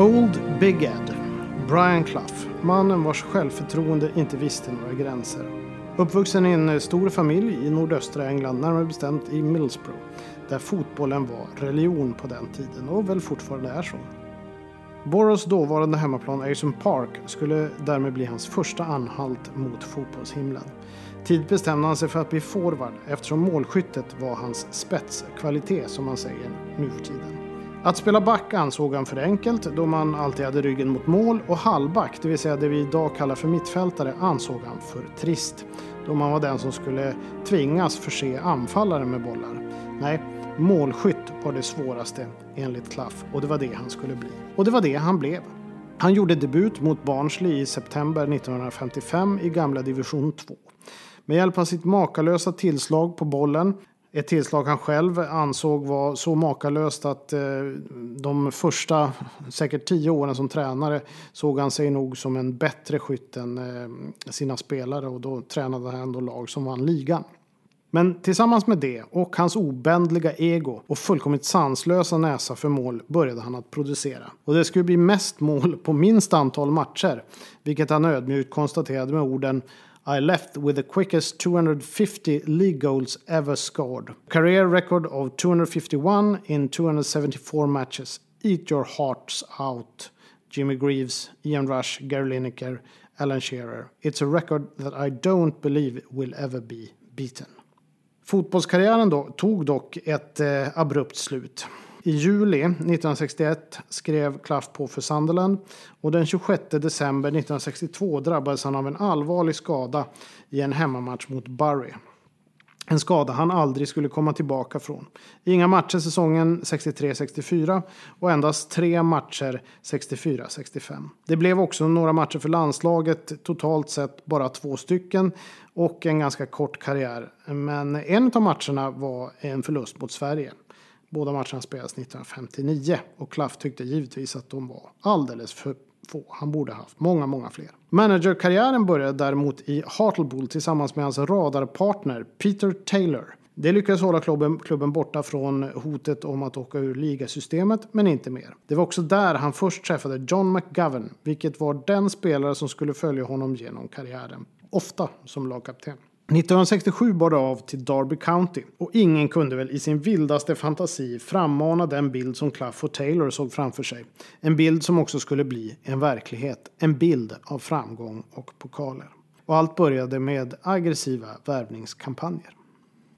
Old Big Ed, Brian Clough, mannen vars självförtroende inte visste några gränser. Uppvuxen i en eh, stor familj i nordöstra England, närmare bestämt i Middlesbrough, där fotbollen var religion på den tiden och väl fortfarande är så. Boroughs dåvarande hemmaplan Ayson Park skulle därmed bli hans första anhalt mot fotbollshimlen. Tidigt bestämde han sig för att bli forward eftersom målskyttet var hans spetskvalitet som man säger nu för tiden. Att spela back ansåg han för enkelt då man alltid hade ryggen mot mål och halvback, det vill säga det vi idag kallar för mittfältare, ansåg han för trist. Då man var den som skulle tvingas förse anfallaren med bollar. Nej, målskytt var det svåraste enligt Klaff och det var det han skulle bli. Och det var det han blev. Han gjorde debut mot Barnsley i september 1955 i gamla division 2. Med hjälp av sitt makalösa tillslag på bollen ett tillslag han själv ansåg var så makalöst att eh, de första säkert tio åren som tränare såg han sig nog som en bättre skytt än eh, sina spelare och då tränade han ändå lag som vann ligan. Men tillsammans med det och hans obändliga ego och fullkomligt sanslösa näsa för mål började han att producera. Och det skulle bli mest mål på minst antal matcher, vilket han ödmjukt konstaterade med orden i left with the quickest 250 league goals ever scored. Career record of 251 in 274 matches. Eat your hearts out. Jimmy Greaves, Ian Rush, Gary Lineker, Alan Shearer. It's a record that I don't believe will ever be beaten. Fotbollskarriären då, tog dock ett eh, abrupt slut. I juli 1961 skrev Clough på för Sunderland och den 26 december 1962 drabbades han av en allvarlig skada i en hemmamatch mot Bury. En skada han aldrig skulle komma tillbaka från. Inga matcher säsongen 63-64 och endast tre matcher 64-65. Det blev också några matcher för landslaget, totalt sett bara två stycken och en ganska kort karriär. Men en av matcherna var en förlust mot Sverige. Båda matcherna spelades 1959 och Klaff tyckte givetvis att de var alldeles för få. Han borde haft många, många fler. Managerkarriären började däremot i Hartlepool tillsammans med hans radarpartner Peter Taylor. Det lyckades hålla klubben, klubben borta från hotet om att åka ur ligasystemet, men inte mer. Det var också där han först träffade John McGovern, vilket var den spelare som skulle följa honom genom karriären. Ofta som lagkapten. 1967 bar det av till Derby County och ingen kunde väl i sin vildaste fantasi frammana den bild som Clough och Taylor såg framför sig. En bild som också skulle bli en verklighet. En bild av framgång och pokaler. Och allt började med aggressiva värvningskampanjer.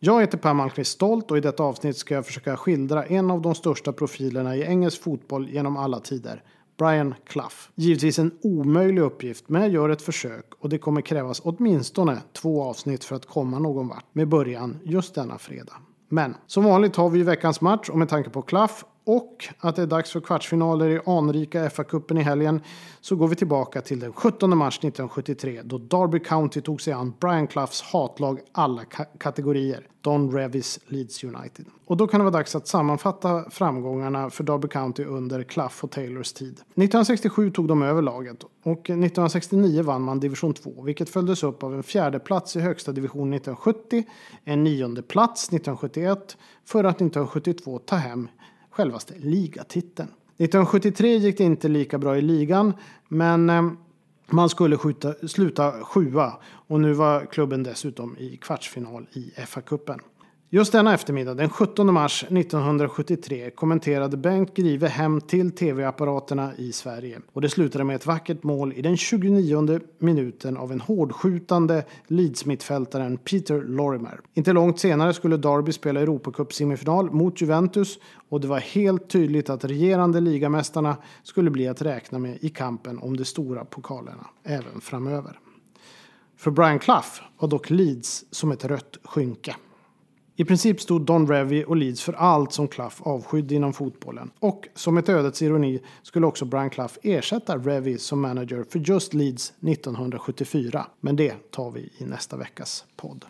Jag heter Per Malmqvist Stolt och i detta avsnitt ska jag försöka skildra en av de största profilerna i engelsk fotboll genom alla tider. Brian Clough. Givetvis en omöjlig uppgift, men jag gör ett försök och det kommer krävas åtminstone två avsnitt för att komma någon vart med början just denna fredag. Men som vanligt har vi veckans match och med tanke på Clough och att det är dags för kvartsfinaler i anrika FA-cupen i helgen så går vi tillbaka till den 17 mars 1973 då Derby County tog sig an Brian Cloughs hatlag alla ka kategorier, Don Revis Leeds United. Och då kan det vara dags att sammanfatta framgångarna för Derby County under Clough och Taylors tid. 1967 tog de över laget och 1969 vann man division 2 vilket följdes upp av en fjärde plats i högsta division 1970, en nionde plats 1971 för att 1972 ta hem självaste ligatiteln. 1973 gick det inte lika bra i ligan, men eh, man skulle skjuta, sluta sjua och nu var klubben dessutom i kvartsfinal i FA-cupen. Just denna eftermiddag, den 17 mars 1973, kommenterade Bengt Grive hem till tv-apparaterna i Sverige. Och det slutade med ett vackert mål i den 29 minuten av en hårdskjutande Leeds-mittfältaren Peter Lorimer. Inte långt senare skulle Derby spela Europacup-semifinal mot Juventus och det var helt tydligt att regerande ligamästarna skulle bli att räkna med i kampen om de stora pokalerna även framöver. För Brian Clough var dock Leeds som ett rött skynke. I princip stod Don Revy och Leeds för allt som Clough avskydde inom fotbollen. Och som ett ödets ironi skulle också Brian Clough ersätta Revy som manager för just Leeds 1974. Men det tar vi i nästa veckas podd.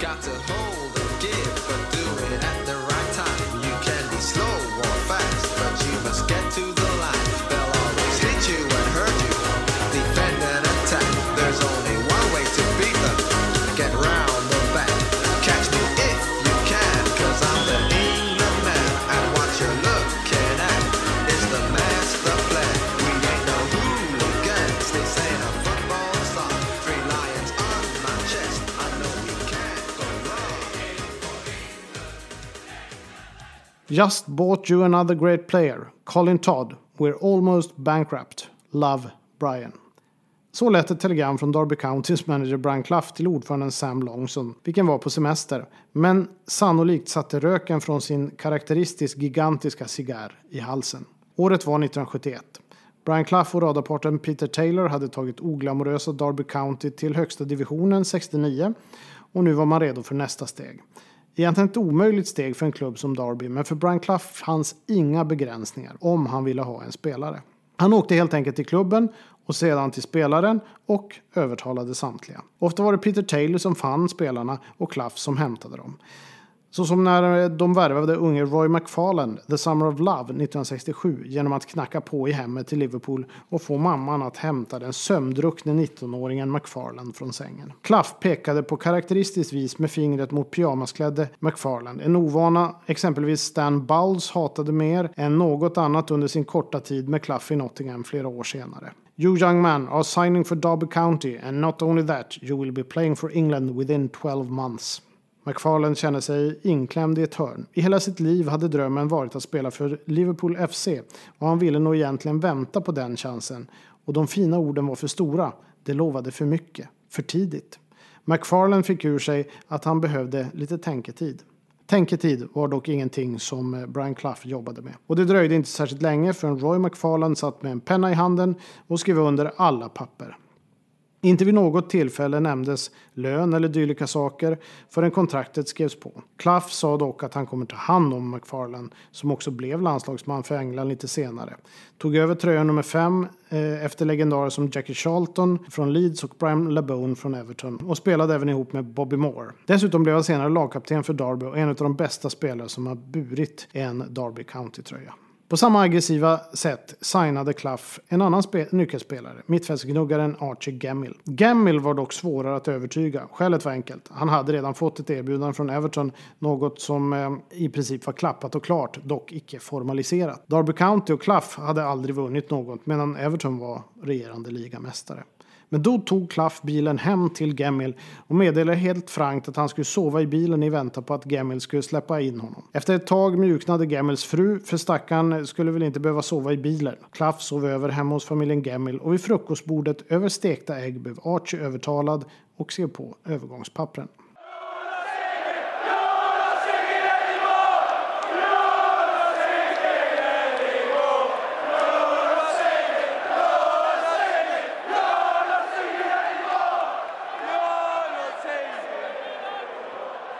got to hold Just bought you another great player, Colin Todd. We're almost bankrupt. Love, Brian. Så lät ett telegram från Derby Countys manager Brian Clough till ordföranden Sam Longson, vilken var på semester, men sannolikt satte röken från sin karaktäristiskt gigantiska cigarr i halsen. Året var 1971. Brian Clough och radarparten Peter Taylor hade tagit oglamorösa Derby County till högsta divisionen 69 och nu var man redo för nästa steg. Egentligen ett omöjligt steg för en klubb som Derby, men för Brian Clough fanns inga begränsningar om han ville ha en spelare. Han åkte helt enkelt till klubben och sedan till spelaren och övertalade samtliga. Ofta var det Peter Taylor som fann spelarna och Clough som hämtade dem. Så som när eh, de värvade unge Roy McFarland, The Summer of Love 1967 genom att knacka på i hemmet till Liverpool och få mamman att hämta den sömndruckne 19-åringen McFarland från sängen. Clough pekade på karaktäristiskt vis med fingret mot pyjamasklädde McFarland. En ovana exempelvis Stan Bowles hatade mer än något annat under sin korta tid med Clough i Nottingham flera år senare. You young man are signing for Derby County and not only that you will be playing for England within 12 months. McFarland kände sig inklämd i ett hörn. I hela sitt liv hade drömmen varit att spela för Liverpool FC och han ville nog egentligen vänta på den chansen. Och de fina orden var för stora. Det lovade för mycket. För tidigt. McFarland fick ur sig att han behövde lite tänketid. Tänketid var dock ingenting som eh, Brian Clough jobbade med. Och det dröjde inte särskilt länge förrän Roy McFarland satt med en penna i handen och skrev under alla papper. Inte vid något tillfälle nämndes lön eller dylika saker förrän kontraktet skrevs på. Clough sa dock att han kommer ta hand om McFarland som också blev landslagsman för England lite senare. Tog över tröja nummer fem eh, efter legendarer som Jackie Charlton från Leeds och Brian LeBone från Everton och spelade även ihop med Bobby Moore. Dessutom blev han senare lagkapten för Derby och en av de bästa spelare som har burit en Derby County-tröja. På samma aggressiva sätt signade Klaff en annan nyckelspelare, mittfältsgnuggaren Archie Gemmil. Gemmil var dock svårare att övertyga. Skälet var enkelt. Han hade redan fått ett erbjudande från Everton, något som eh, i princip var klappat och klart, dock icke formaliserat. Derby County och Klaff hade aldrig vunnit något, medan Everton var regerande ligamästare. Men då tog Klaff bilen hem till Gemmil och meddelade helt frankt att han skulle sova i bilen i väntan på att Gemmil skulle släppa in honom. Efter ett tag mjuknade Gemmils fru, för stackaren skulle väl inte behöva sova i bilen. Klaff sov över hemma hos familjen Gemmil och vid frukostbordet över stekta ägg blev Archie övertalad och skrev på övergångspappren.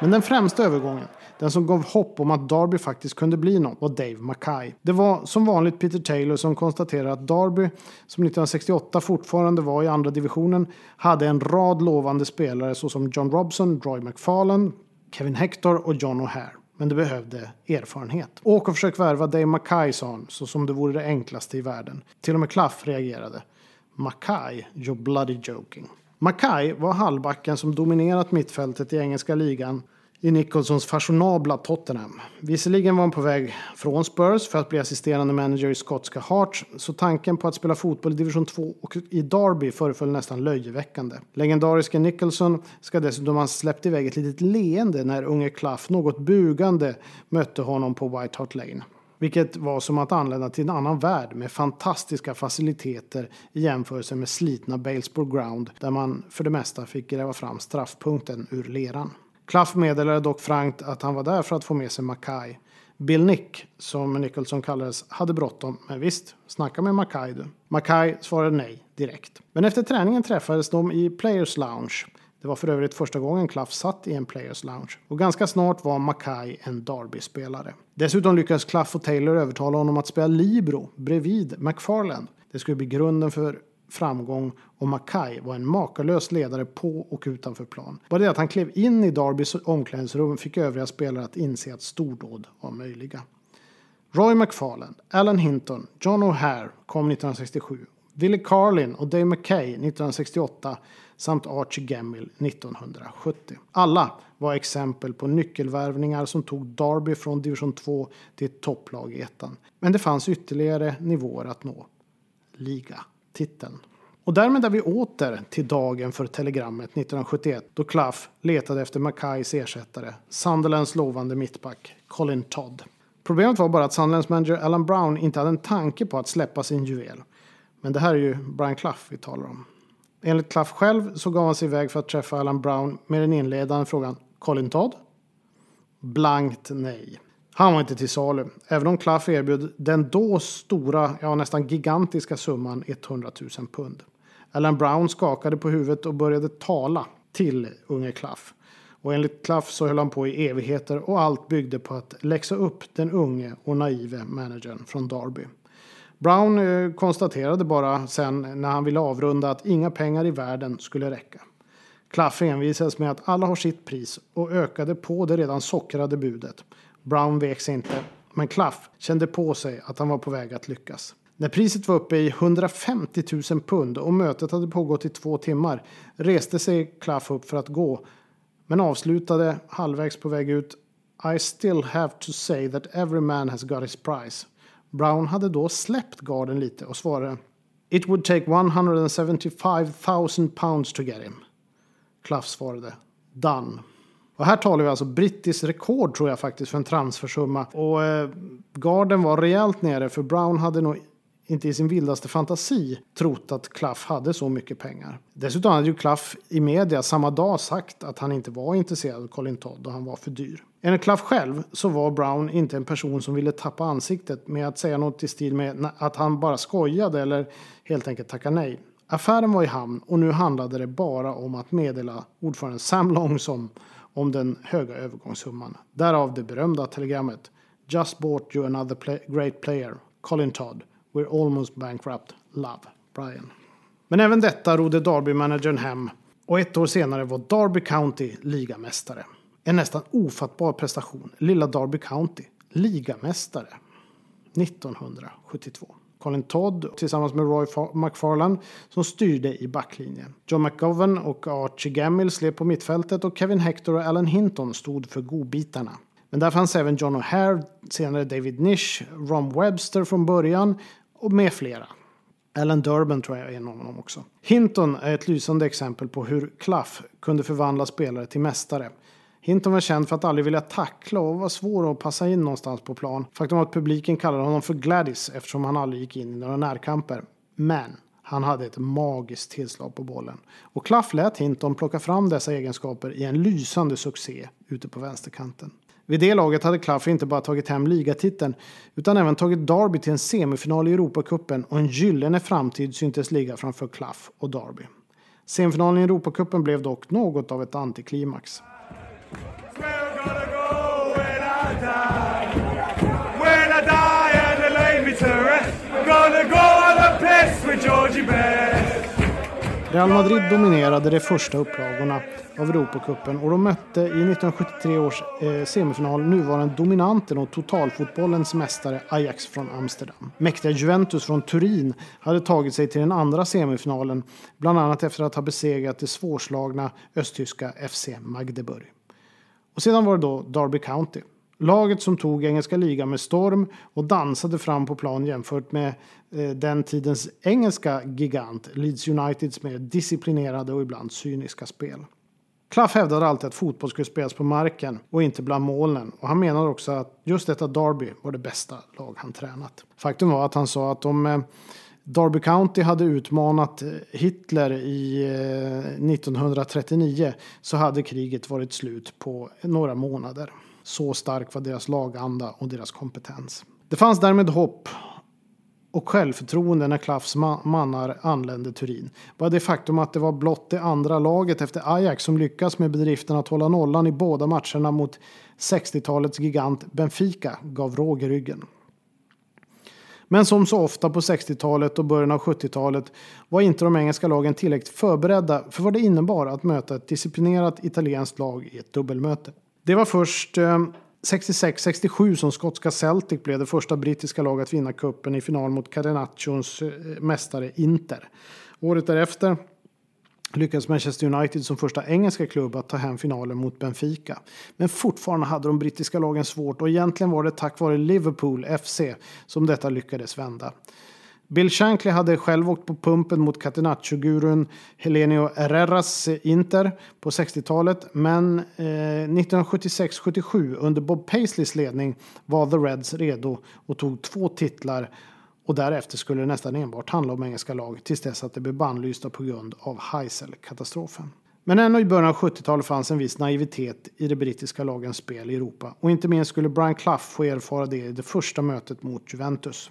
Men den främsta övergången, den som gav hopp om att Derby faktiskt kunde bli något, var Dave Mackay. Det var som vanligt Peter Taylor som konstaterade att Derby, som 1968 fortfarande var i andra divisionen, hade en rad lovande spelare såsom John Robson, Roy McFarlane, Kevin Hector och John O'Hare. Men det behövde erfarenhet. Åk och försök värva Dave Mackay, sa han, så som det vore det enklaste i världen. Till och med Klaff reagerade. Mackay, you're bloody joking. Mackay var halvbacken som dominerat mittfältet i engelska ligan i Nicholsons fashionabla Tottenham. Visserligen var han på väg från Spurs för att bli assisterande manager i skotska Hearts, så tanken på att spela fotboll i division 2 och i Derby föreföll nästan löjeväckande. Legendariske Nicholson ska dessutom ha släppt iväg ett litet leende när unge Clough något bugande mötte honom på White Hart Lane. Vilket var som att anlända till en annan värld med fantastiska faciliteter i jämförelse med slitna Balesborough Ground där man för det mesta fick gräva fram straffpunkten ur leran. Klaff meddelade dock frankt att han var där för att få med sig Mackay. Bill Nick, som Nicholson kallades, hade bråttom. Men visst, snacka med Mackay du. Mackay svarade nej direkt. Men efter träningen träffades de i Players Lounge. Det var för övrigt första gången Klaff satt i en Players Lounge. Och ganska snart var Mackay en Derby-spelare. Dessutom lyckades Klaff och Taylor övertala honom att spela Libro bredvid McFarland. Det skulle bli grunden för framgång och Mackay var en makalös ledare på och utanför plan. Bara det att han klev in i Darbys omklädningsrum fick övriga spelare att inse att stordåd var möjliga. Roy McFarland, Alan Hinton, John O'Hare kom 1967, Willie Carlin och Dave McKay 1968 samt Archie Gemmill 1970. Alla var exempel på nyckelvärvningar som tog Derby från division 2 till ett topplag i ettan. Men det fanns ytterligare nivåer att nå. Ligatiteln. Och därmed är vi åter till dagen för telegrammet 1971 då Clough letade efter Mackays ersättare, Sunderlands lovande mittback Colin Todd. Problemet var bara att Sunderlands manager Alan Brown inte hade en tanke på att släppa sin juvel. Men det här är ju Brian Clough vi talar om. Enligt Claff själv så gav han sig iväg för att träffa Alan Brown med den inledande frågan Colin Todd? Blankt nej. Han var inte till salu, även om Claff erbjöd den då stora, ja nästan gigantiska summan 100 000 pund. Alan Brown skakade på huvudet och började tala till unge Claff. Och enligt Claff så höll han på i evigheter och allt byggde på att läxa upp den unge och naive managern från Derby. Brown eh, konstaterade bara sen när han ville avrunda att inga pengar i världen skulle räcka. Clough envisades med att alla har sitt pris och ökade på det redan sockrade budet. Brown vek sig inte, men Clough kände på sig att han var på väg att lyckas. När priset var uppe i 150 000 pund och mötet hade pågått i två timmar reste sig Clough upp för att gå men avslutade halvvägs på väg ut I still have to say that every man has got his price. Brown hade då släppt garden lite och svarade It would take 175 000 pounds to get him. Clough svarade Done. Och här talar vi alltså brittiskt rekord tror jag faktiskt för en transfersumma. Och eh, garden var rejält nere för Brown hade nog inte i sin vildaste fantasi trott att Klaff hade så mycket pengar. Dessutom hade ju Klaff i media samma dag sagt att han inte var intresserad av Colin Todd och han var för dyr. Enligt Klaff själv så var Brown inte en person som ville tappa ansiktet med att säga något i stil med att han bara skojade eller helt enkelt tacka nej. Affären var i hamn och nu handlade det bara om att meddela ordföranden Sam Longsom om den höga övergångssumman. Därav det berömda telegrammet Just bought you another play great player, Colin Todd. We're almost bankrupt. Love, Brian. Men även detta rodde Derby-managern hem och ett år senare var Derby County ligamästare. En nästan ofattbar prestation. Lilla Derby County, ligamästare. 1972. Colin Todd tillsammans med Roy McFarland som styrde i backlinjen. John McGovern och Archie Gamill slev på mittfältet och Kevin Hector och Alan Hinton stod för godbitarna. Men där fanns även John O'Hare, senare David Nish, Ron Webster från början och med flera. Alan Durban tror jag är en av dem också. Hinton är ett lysande exempel på hur Klaff kunde förvandla spelare till mästare. Hinton var känd för att aldrig vilja tackla och var svår att passa in någonstans på plan. Faktum var att publiken kallade honom för Gladys eftersom han aldrig gick in i några närkamper. Men han hade ett magiskt tillslag på bollen. Och Klaff lät Hinton plocka fram dessa egenskaper i en lysande succé ute på vänsterkanten. Vid det laget hade Clough inte bara tagit hem ligatiteln utan även tagit Derby till en semifinal i Europacupen och en gyllene framtid syntes ligga framför Clough och Derby. Semifinalen i Europacupen blev dock något av ett antiklimax. Real Madrid dominerade de första upplagorna av Europacupen och de mötte i 1973 års eh, semifinal nuvarande dominanten och totalfotbollens mästare Ajax från Amsterdam. Mäktiga Juventus från Turin hade tagit sig till den andra semifinalen bland annat efter att ha besegrat det svårslagna östtyska FC Magdeburg. Och sedan var det då Derby County. Laget som tog engelska ligan med storm och dansade fram på plan jämfört med eh, den tidens engelska gigant Leeds Uniteds mer disciplinerade och ibland cyniska spel. Clough hävdade alltid att fotboll skulle spelas på marken och inte bland molnen. Och han menade också att just detta Derby var det bästa lag han tränat. Faktum var att han sa att om eh, Derby County hade utmanat eh, Hitler i eh, 1939 så hade kriget varit slut på några månader. Så stark var deras laganda och deras kompetens. Det fanns därmed hopp och självförtroende när Klaffs mannar anlände Turin. Bara det faktum att det var blott det andra laget efter Ajax som lyckas med bedriften att hålla nollan i båda matcherna mot 60-talets gigant Benfica gav råg i ryggen. Men som så ofta på 60-talet och början av 70-talet var inte de engelska lagen tillräckligt förberedda för vad det innebar att möta ett disciplinerat italienskt lag i ett dubbelmöte. Det var först eh, 66-67 som skotska Celtic blev det första brittiska laget att vinna kuppen i final mot Carenaccio's eh, mästare Inter. Året därefter lyckades Manchester United som första engelska klubb att ta hem finalen mot Benfica. Men fortfarande hade de brittiska lagen svårt och egentligen var det tack vare Liverpool FC som detta lyckades vända. Bill Shankly hade själv åkt på pumpen mot Catenaccio-gurun Helenio Herreras Inter på 60-talet. Men eh, 1976-77 under Bob Paisleys ledning var The Reds redo och tog två titlar. Och därefter skulle det nästan enbart handla om engelska lag tills dess att det blev bannlysta på grund av Heysel-katastrofen. Men ännu i början av 70-talet fanns en viss naivitet i de brittiska lagens spel i Europa. Och inte minst skulle Brian Clough få erfara det i det första mötet mot Juventus.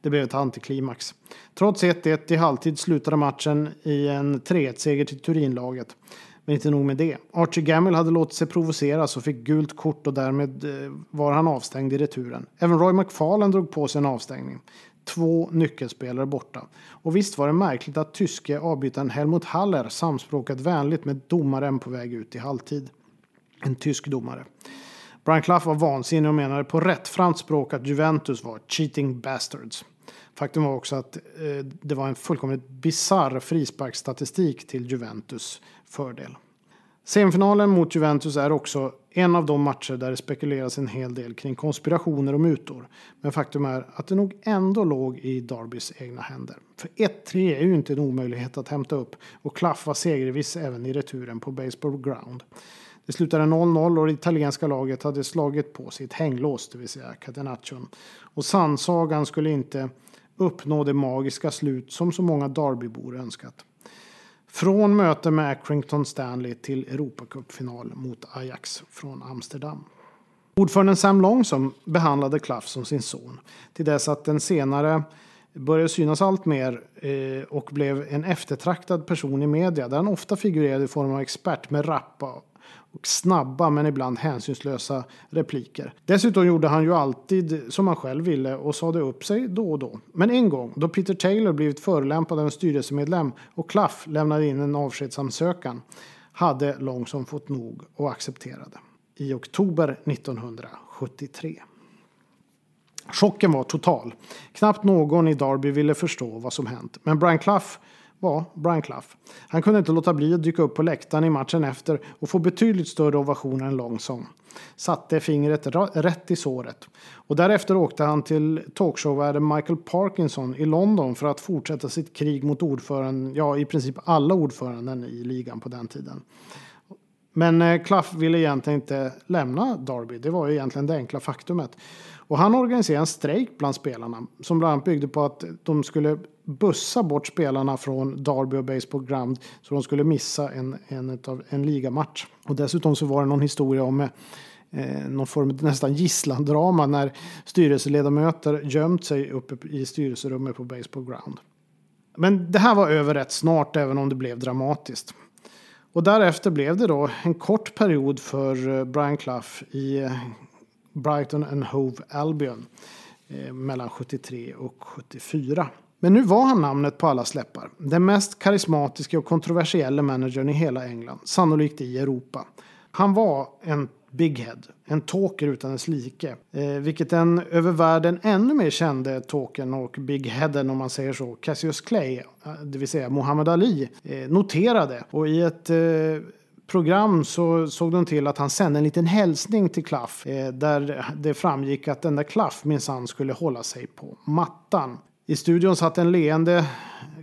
Det blev ett antiklimax. Trots 1-1 i halvtid slutade matchen i en 3-1-seger till Turinlaget. Men inte nog med det. Archie Gamble hade låtit sig provoceras och fick gult kort och därmed eh, var han avstängd i returen. Även Roy McFarlane drog på sig en avstängning. Två nyckelspelare borta. Och visst var det märkligt att tyske avbytaren Helmut Haller samspråkat vänligt med domaren på väg ut i halvtid. En tysk domare. Brian Clough var vansinnig och menade på rättframt språk att Juventus var cheating bastards. Faktum var också att eh, det var en fullkomligt bizarr frisparksstatistik till Juventus fördel. Semifinalen mot Juventus är också en av de matcher där det spekuleras en hel del kring konspirationer och mutor. Men faktum är att det nog ändå låg i Darbys egna händer. För 1-3 är ju inte en omöjlighet att hämta upp och Klaff var segerviss även i returen på Baseball Ground. Det slutade 0-0 och det italienska laget hade slagit på sitt hänglås, det vill säga Catenaccion. Och sannsagan skulle inte uppnå det magiska slut som så många Derbybor önskat. Från möte med Accrington Stanley till Europacupfinal mot Ajax från Amsterdam. Ordföranden Sam Longsom behandlade Klaff som sin son till dess att den senare började synas allt mer eh, och blev en eftertraktad person i media där han ofta figurerade i form av expert med rappa och snabba men ibland hänsynslösa repliker. Dessutom gjorde han ju alltid som han själv ville och sade upp sig då och då. Men en gång, då Peter Taylor blivit förolämpad av en styrelsemedlem och Klaff lämnade in en avskedsansökan, hade Långsom fått nog och accepterade. I oktober 1973. Chocken var total. Knappt någon i Derby ville förstå vad som hänt. Men Brian Clough var Brian Clough. Han kunde inte låta bli att dyka upp på läktaren i matchen efter och få betydligt större ovationer än Långsång. Satte fingret rätt i såret. Och därefter åkte han till talkshowvärden Michael Parkinson i London för att fortsätta sitt krig mot ordföranden, ja i princip alla ordföranden i ligan på den tiden. Men eh, Clough ville egentligen inte lämna Derby. Det var ju egentligen det enkla faktumet. Och han organiserade en strejk bland spelarna som bland annat byggde på att de skulle bussa bort spelarna från Derby och Baseball Ground så de skulle missa en, en, en ligamatch. Och dessutom så var det någon historia om eh, någon form av nästan gisslandrama när styrelseledamöter gömt sig uppe i styrelserummet på Baseball Ground. Men det här var över rätt snart även om det blev dramatiskt. Och därefter blev det då en kort period för eh, Brian Clough i eh, Brighton and Hove Albion eh, mellan 73 och 74. Men nu var han namnet på alla släppar. Den mest karismatiska och kontroversiella managern i hela England, sannolikt i Europa. Han var en big head, en talker utan dess like. Eh, vilket den över världen ännu mer kände talken och big headen om man säger så, Cassius Clay, eh, det vill säga Muhammad Ali, eh, noterade. Och i ett eh, program så såg de till att han sände en liten hälsning till Klaff eh, där det framgick att den där Klaff minsann skulle hålla sig på mattan. I studion satt en leende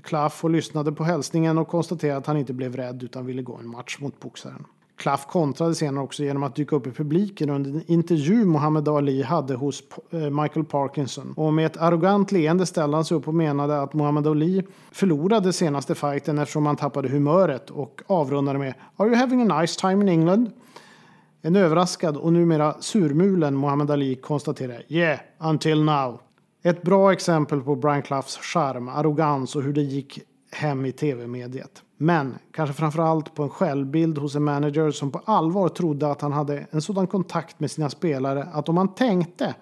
Klaff och lyssnade på hälsningen och konstaterade att han inte blev rädd utan ville gå en match mot boxaren. Klaff kontrade senare också genom att dyka upp i publiken under en intervju Muhammad Ali hade hos eh, Michael Parkinson. Och med ett arrogant leende ställde han sig upp och menade att Muhammad Ali förlorade senaste fighten eftersom han tappade humöret och avrundade med “Are you having a nice time in England?” En överraskad och numera surmulen Muhammad Ali konstaterade “Yeah, until now”. Ett bra exempel på Brian Cloughs charm, arrogans och hur det gick hem i tv-mediet. Men kanske framförallt på en självbild hos en manager som på allvar trodde att han hade en sådan kontakt med sina spelare att om han tänkte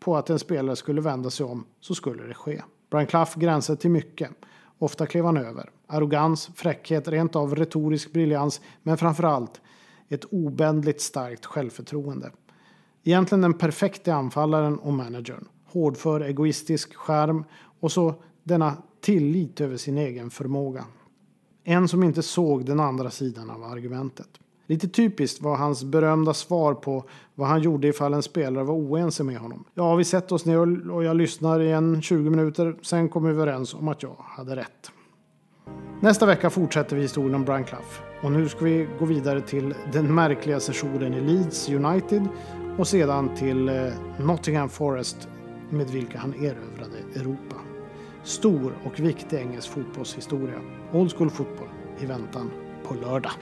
på att en spelare skulle vända sig om så skulle det ske. Brian Clough gränsade till mycket. Ofta klev han över. Arrogans, fräckhet, rent av retorisk briljans men framförallt ett obändligt starkt självförtroende. Egentligen den perfekta anfallaren och managern. Hårdför, egoistisk, skärm och så denna tillit över sin egen förmåga. En som inte såg den andra sidan av argumentet. Lite typiskt var hans berömda svar på vad han gjorde ifall en spelare var oense med honom. Ja, vi sätter oss ner och jag lyssnar i en 20 minuter. Sen kommer vi överens om att jag hade rätt. Nästa vecka fortsätter vi historien om Brian Clough. Och nu ska vi gå vidare till den märkliga sessionen i Leeds United och sedan till eh, Nottingham Forest med vilka han erövrade Europa. Stor och viktig engelsk fotbollshistoria. Old school fotboll i väntan på lördag.